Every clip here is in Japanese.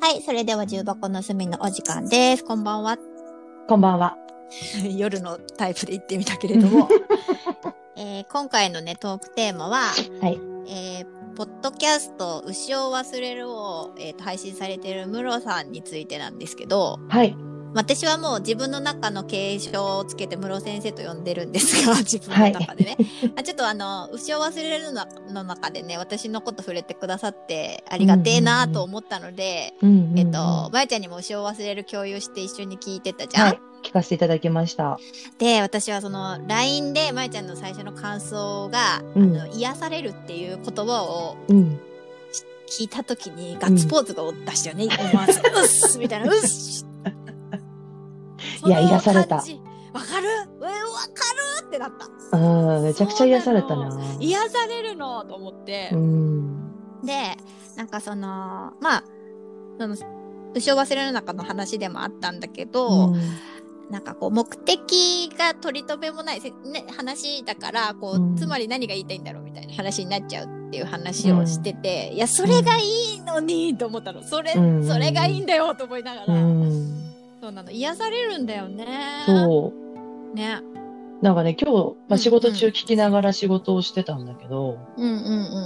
はい、それでは重箱の隅のお時間です。こんばんは。こんばんは。夜のタイプで言ってみたけれども、えー今回のね、トークテーマは、はい。えーポッドキャスト、牛を忘れるを、えーと配信されているムロさんについてなんですけど、はい。私はもう自分の中の継承をつけてムロ先生と呼んでるんですが、自分の中でね。あちょっとあの、牛を忘れるのの中でね、私のこと触れてくださってありがてえなと思ったので、うんうんうんえっと、まやちゃんにも牛を忘れる共有して一緒に聞いてたじゃん。はい。聞かせていただきました。で、私はその LINE でまやちゃんの最初の感想が、うんあの癒されるっていう言葉をうん。聞いたときにガッツポーズが出したよね。思わず、うっすみたいな、うっしいや癒された。わかる？えわかる？ってなった。うん、めちゃくちゃ癒されたな。癒されるの？と思って。うん。で、なんかその、まあ、その、牛を忘れる中の話でもあったんだけど、うん。なんかこう目的が取り留めもない、せね、話だからこう、うん。つまり何が言いたいんだろうみたいな話になっちゃうっていう話をしてて、いやそれがいいのにと思ったの。それ、うん。それがいいんだよと思いながら、うん。そうなの癒されるんだよね。そう。ね。なんかね、今日、まあ、うん仕事中聞きながら仕事をしてたんだけど、うんうんう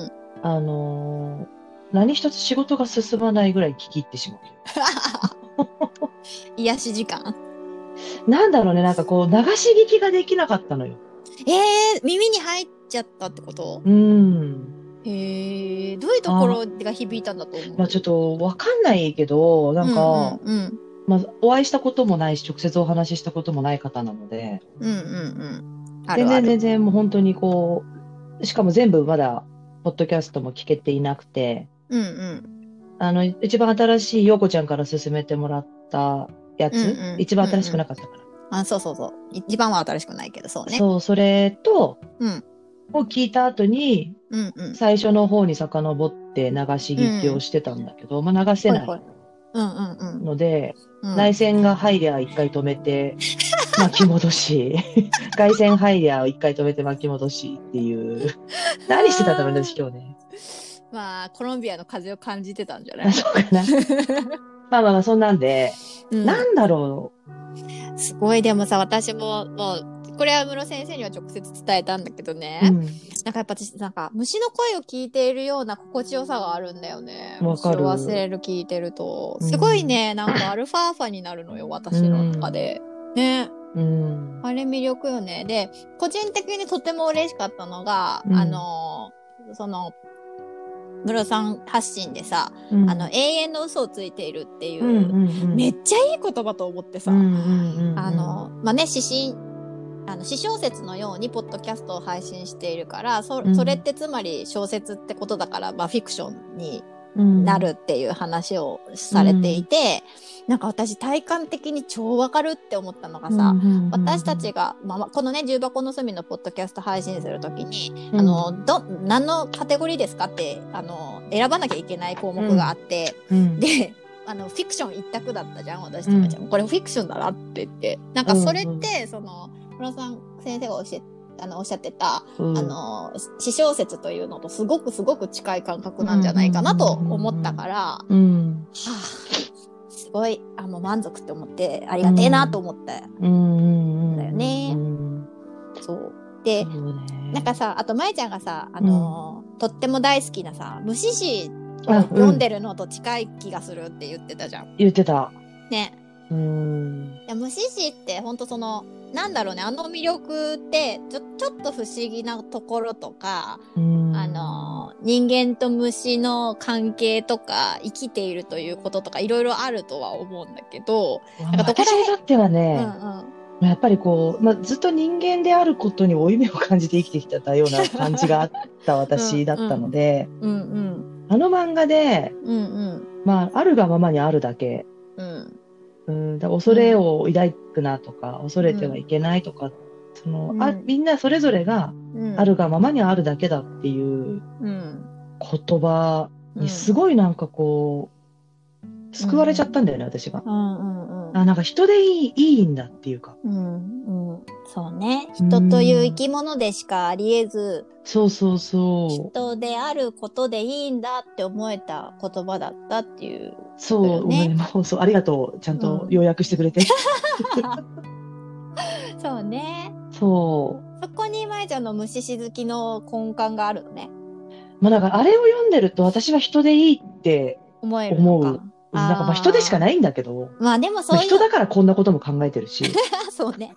ん。あのー何一つ仕事が進まないぐらい聞き入ってしまう。癒し時間。なんだろうね、なんかこう、流し聞きができなかったのよ。えー、耳に入っちゃったってこと？うん。へえどういうところが響いたんだと思う？まあちょっとわかんないけど、なんか、うんうんまあお会いしたこともないし、直接お話ししたこともない方なので、うんうんうん。全然るある。全然もう本当にこう、しかも全部まだ、ポッドキャストも聞けていなくて、うんうん。あの、一番新しい陽子ちゃんから勧めてもらったやつ、うんうん。一番新しくなかったから。あそうそうそう。一番は新しくないけどそうね。そう、それと、うん。を聞いた後に、うんうん。最初の方に遡って流し聞きをしてたんだけど、まあ流せない。はいはいうんうんうんので、うん。内線が入りゃ一回止めて、巻き戻し、外線入りゃ一回止めて巻き戻しっていう。何してたんだろうね、私今日ね。まあ、コロンビアの風を感じてたんじゃなあいそうかな。まあまあまあ、そんなんで、うんなんだろすごい、でもさ、私も、もう、これは室先生には直接伝えたんだけどね。う。うん。なんかやっぱ私、なんか、虫の声を聞いているような心地よさがあるんだよね。わかる虫を忘れる聞いてると。うんすごいね、なんかアルファーファになるのよ、私の中で。ね。うん。あれ魅力よね。で、個人的にとても嬉しかったのが、うんあの、その、ムロさん発信でさ、うんあの、永遠の嘘をついているっていう、うんうんうん、めっちゃいい言葉と思ってさ、うんうんうんうんあの、まあ、ね、指針、あの、詩小説のようにポッドキャストを配信しているから、それってつまり小説ってことだから、まあ、フィクションにうん。なるっていう話をされていて、なんか私体感的に超わかるって思ったのがさ、私たちが、まあまあ、このね、重箱の隅のポッドキャスト配信するときに、あの、ど、何のカテゴリーですかって、あの、選ばなきゃいけない項目があって、うん、で、あの、フィクション一択だったじゃん、私とかちゃん。これフィクションだなって言って。なんかそれって、その、村さん先生が教えあの、おっしゃってた、うん。あの、詩小説というのとすごくすごく近い感覚なんじゃないかなと思ったから、はうん。あ、すごい、あの、満足って思って、ありがてえなと思った。うん。だよねうん。そう。で、なん。かさ、あと、まえちゃん。がさ、あの、とっても大好きなさ、無視詩を読ん。でるのと近い気がするって言ってたじゃん。言ってた。ね。うん。いや無視詩ってほん。とその、なんだろうね、あの魅力って、ちょ、ちょっと不思議なところとか、うんあ、の、人間と虫の関係とか、生きているということとか、いろいろあるとは思うんだけど、なんかどこら私にとってはうんうね、ん。やっぱりこう、まあ、ずっと人間であることに負い目を感じて生きてきてたような感じがあった私だったので、うんうん。あの漫画で、うんうん。まあ、あるがままにあるだけ、うん。うん、だ恐れを抱くなとか、恐れてはいけないとか、その、あ、うんみんなそれぞれがうん。あるがままにあるだけだっていううん。言葉にすごいなんかこう、救われちゃったんだよね、私が。うんうんうん。あ、なんか人でいい、いいんだっていうか。うんうん。そうね。人という生き物でしかあり得ず、そうそうそう。人であることでいいんだって思えた言葉だったっていう。ねね、もうそう、ありがとう。ちゃんとうん要約してくれて。そうね。そそこに舞ちゃんの虫しずきの根幹があるのね。う。まあなんかあれを読んでると私は人でいいって、思える。思うなんかまあ人でしかないんだけど、まあでもまそういうあ人だからこんなことも考えてるし。そうね。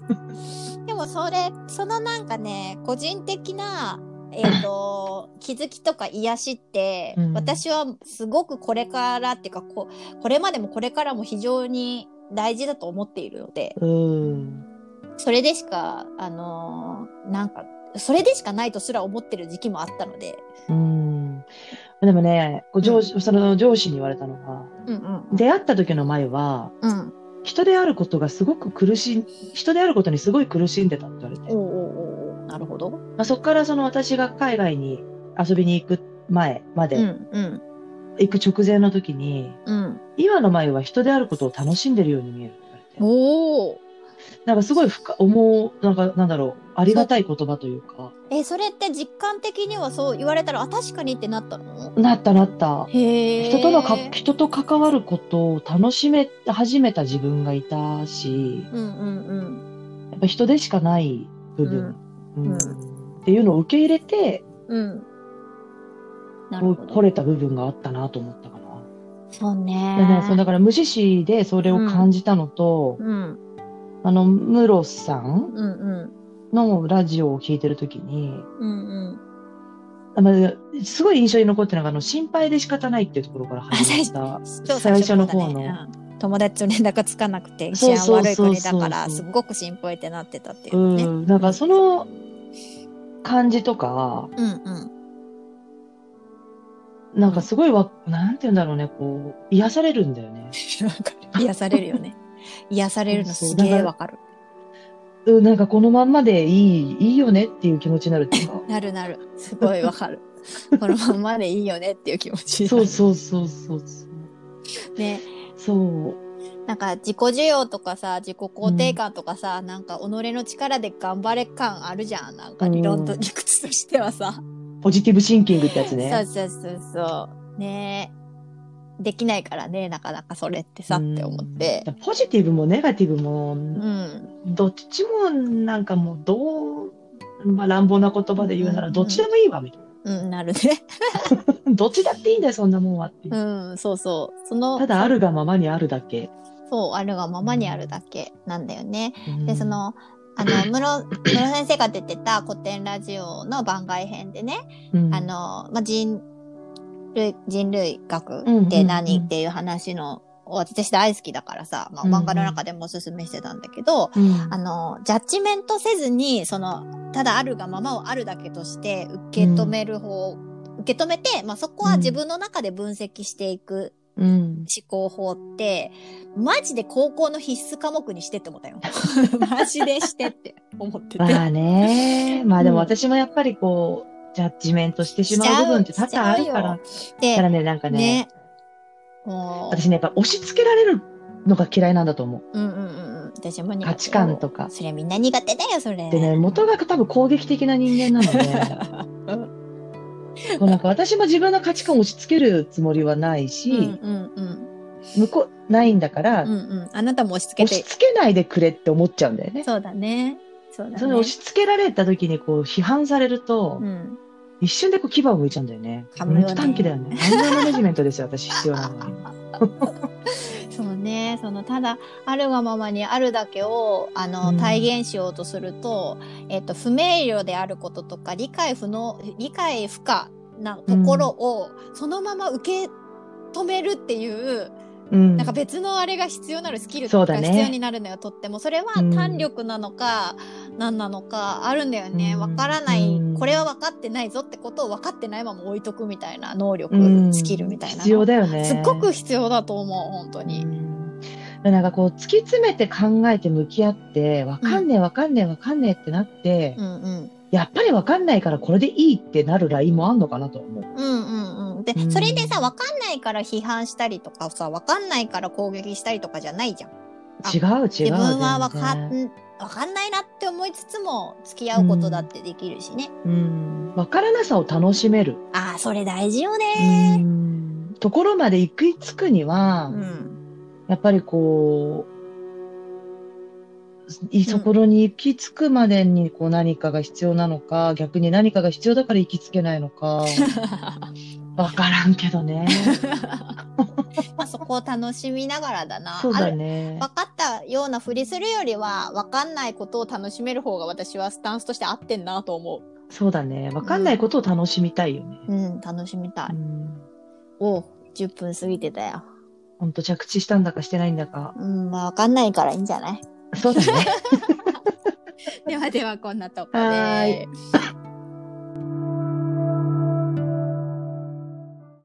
でもそれ、そのなんかね、個人的な、えっ、と、気づきとか癒しって、うん私はすごくこれからっていうかこ、これまでもこれからも非常に大事だと思っているので、うん。それでしか、あのーなんか、それでしかないとすら思ってる時期もあったので、うん。でもね、上司、その上司に言われたのが、うんうん。出会った時の前は、うん。人であることがすごく苦しい、人であることにすごい苦しんでたって言われて。おうおうおなるほど。まあ、そこからその私が海外に遊びに行く前まで、うんうん行く直前の時に、うん。今の前は人であることを楽しんでるように見えるって言われて。おお。なんかすごい深、思う、なんかなんだろう、ありがたい言葉というか、え、それって実感的にはそう言われたら、あ、確かにってなったの？なったなった。へえ。人とのか、人と関わることを楽しめ始めた自分がいたし、うんうんやっぱ人でしかない部分、うんうんっていうのを受け入れて、うん。うん。なこうるほど。来れた部分があったなと思ったかな。そうでね。ね、そうだから無視しでそれを感じたのと、うん。あの、ムロさん。のラジオを聞いてるときに、うんうん。あまあすごい印象に残ってるのが、あの、心配で仕方ないっていうところから始まった、超最初の方の、だねうん友達と連絡つかなくて治安悪い国だからすっごく心配ってなってたっていううね。ん、なんかその感じとか、うんうん。なんかすごいわ、なんて言うんだろうね、こう、癒されるんだよね。癒されるよね。癒されるのすげえわかる。うん、なんかこのまんまでいい、いいよねっていう気持ちになるっていうか。なるなる。すごいわかる。このまんまでいいよねっていう気持ち。そうそうそうそうそう。ね。そう。なんか自己需要とかさ、自己肯定感とかさ、なんか己の力で頑張れ感あるじゃん。なんか理論とうん理屈としてはさ。ポジティブシンキングってやつそうね。そうそうそう。ねできないからね、なかなかそれってさって思ってう。ん。ポジティブもネガティブも、うん。どっちもなんかもうどう、まあ乱暴な言葉で言うならどっちでもいいわ、みたいうん、なるね。な。どっちだっていいんだよ、そんなもんはっていうう。ん、そうそう。その、ただあるがままにあるだけ。そう、あるがままにあるだけなんだよね。で、うんそ、の、あの、室、室先生が出てた古典ラジオの番外編でね、うん。あ、の、まあ、人類、人類学うんうんって何？っていう話の、私大好きだからさ、まあ、うんうん。漫画の中でもおすすめしてたんだけど、うん。あの、ジャッジメントせずに、その、ただあるがままをあるだけとして受け止める方、受け止めて、まあ、そこは自分の中で分析していくうん。思考法って、マジで高校の必須科目にしてって思ったよ。マジでしてって思ってて。まあね。まあでもうん私もやっぱりこう、ジャッジメントしてしまう部分って多々あるから。でだからね、なんかね、ね。私ね、やっぱ押し付けられるのが嫌いなんだと思う。うんうんうんうん。私も価値観とかそれみんな苦手だよ、それ。でね、元が多分攻撃的な人間なので、こうなんか私も自分の価値観を押し付けるつもりはないし、うんうんうん。向こう、ないんだから、うんうん。あなたも押し付け押して付けないでくれって思っちゃうんだよね。そうだね。そうだね。それ押し付けられた時にこう批判されると、うん。一瞬でこう牙を向いちゃうんだよね。本当短期だよね。アンガーマネジメントですよ、私必要なのは。そうね。その、ただ、あるがままにあるだけを、あの、うん体現しようとすると、えっと、不明瞭であることとか、理解不能、理解不可なところを、そのまま受け止めるっていう、うん。なんか別のあれが必要なるスキルが必要になるのよ、とっても。それはうん胆力なのか、何なのか、あるんだよね。うんわからない、うんこれは分かってないぞってことを分かってないまま置いとくみたいな能力、うんスキルみたいなの。必要だよね。すっごく必要だと思う、本当に。うんなんかこう、突き詰めて考えて向き合って、わかんねえわかんねえわかんねえってなって、うんうん。やっぱりわかんないからこれでいいってなるラインもあんのかなと思う。うんうんうん。う。で、うんそれでさ、わかんないから批判したりとかさ、わかんないから攻撃したりとかじゃないじゃん。違う違う。自分はわかん、わかんないなって思いつつも、付き合うことだってできるしね。うん。わからなさを楽しめる。ああ、それ大事ようね。ん。ところまで行き着くには、うん。やっぱりこう、いそこに行き着くまでにこう何かが必要なのか、逆に何かが必要だから行き着けないのか、わからんけどね。まあ、そこを楽しみながらだな。そうだね。分かったようなふりするよりは、分かんないことを楽しめる方が私はスタンスとして合ってんなと思そうだね。わかんないことを楽しみたいよね。う。うん、楽しみたい。うん。おう、10分過ぎてたよ。ほんと着地したんだかしてないんだか。うん、まあ分かんないからいいんじゃない？そうだね。ではではこんなとこでい。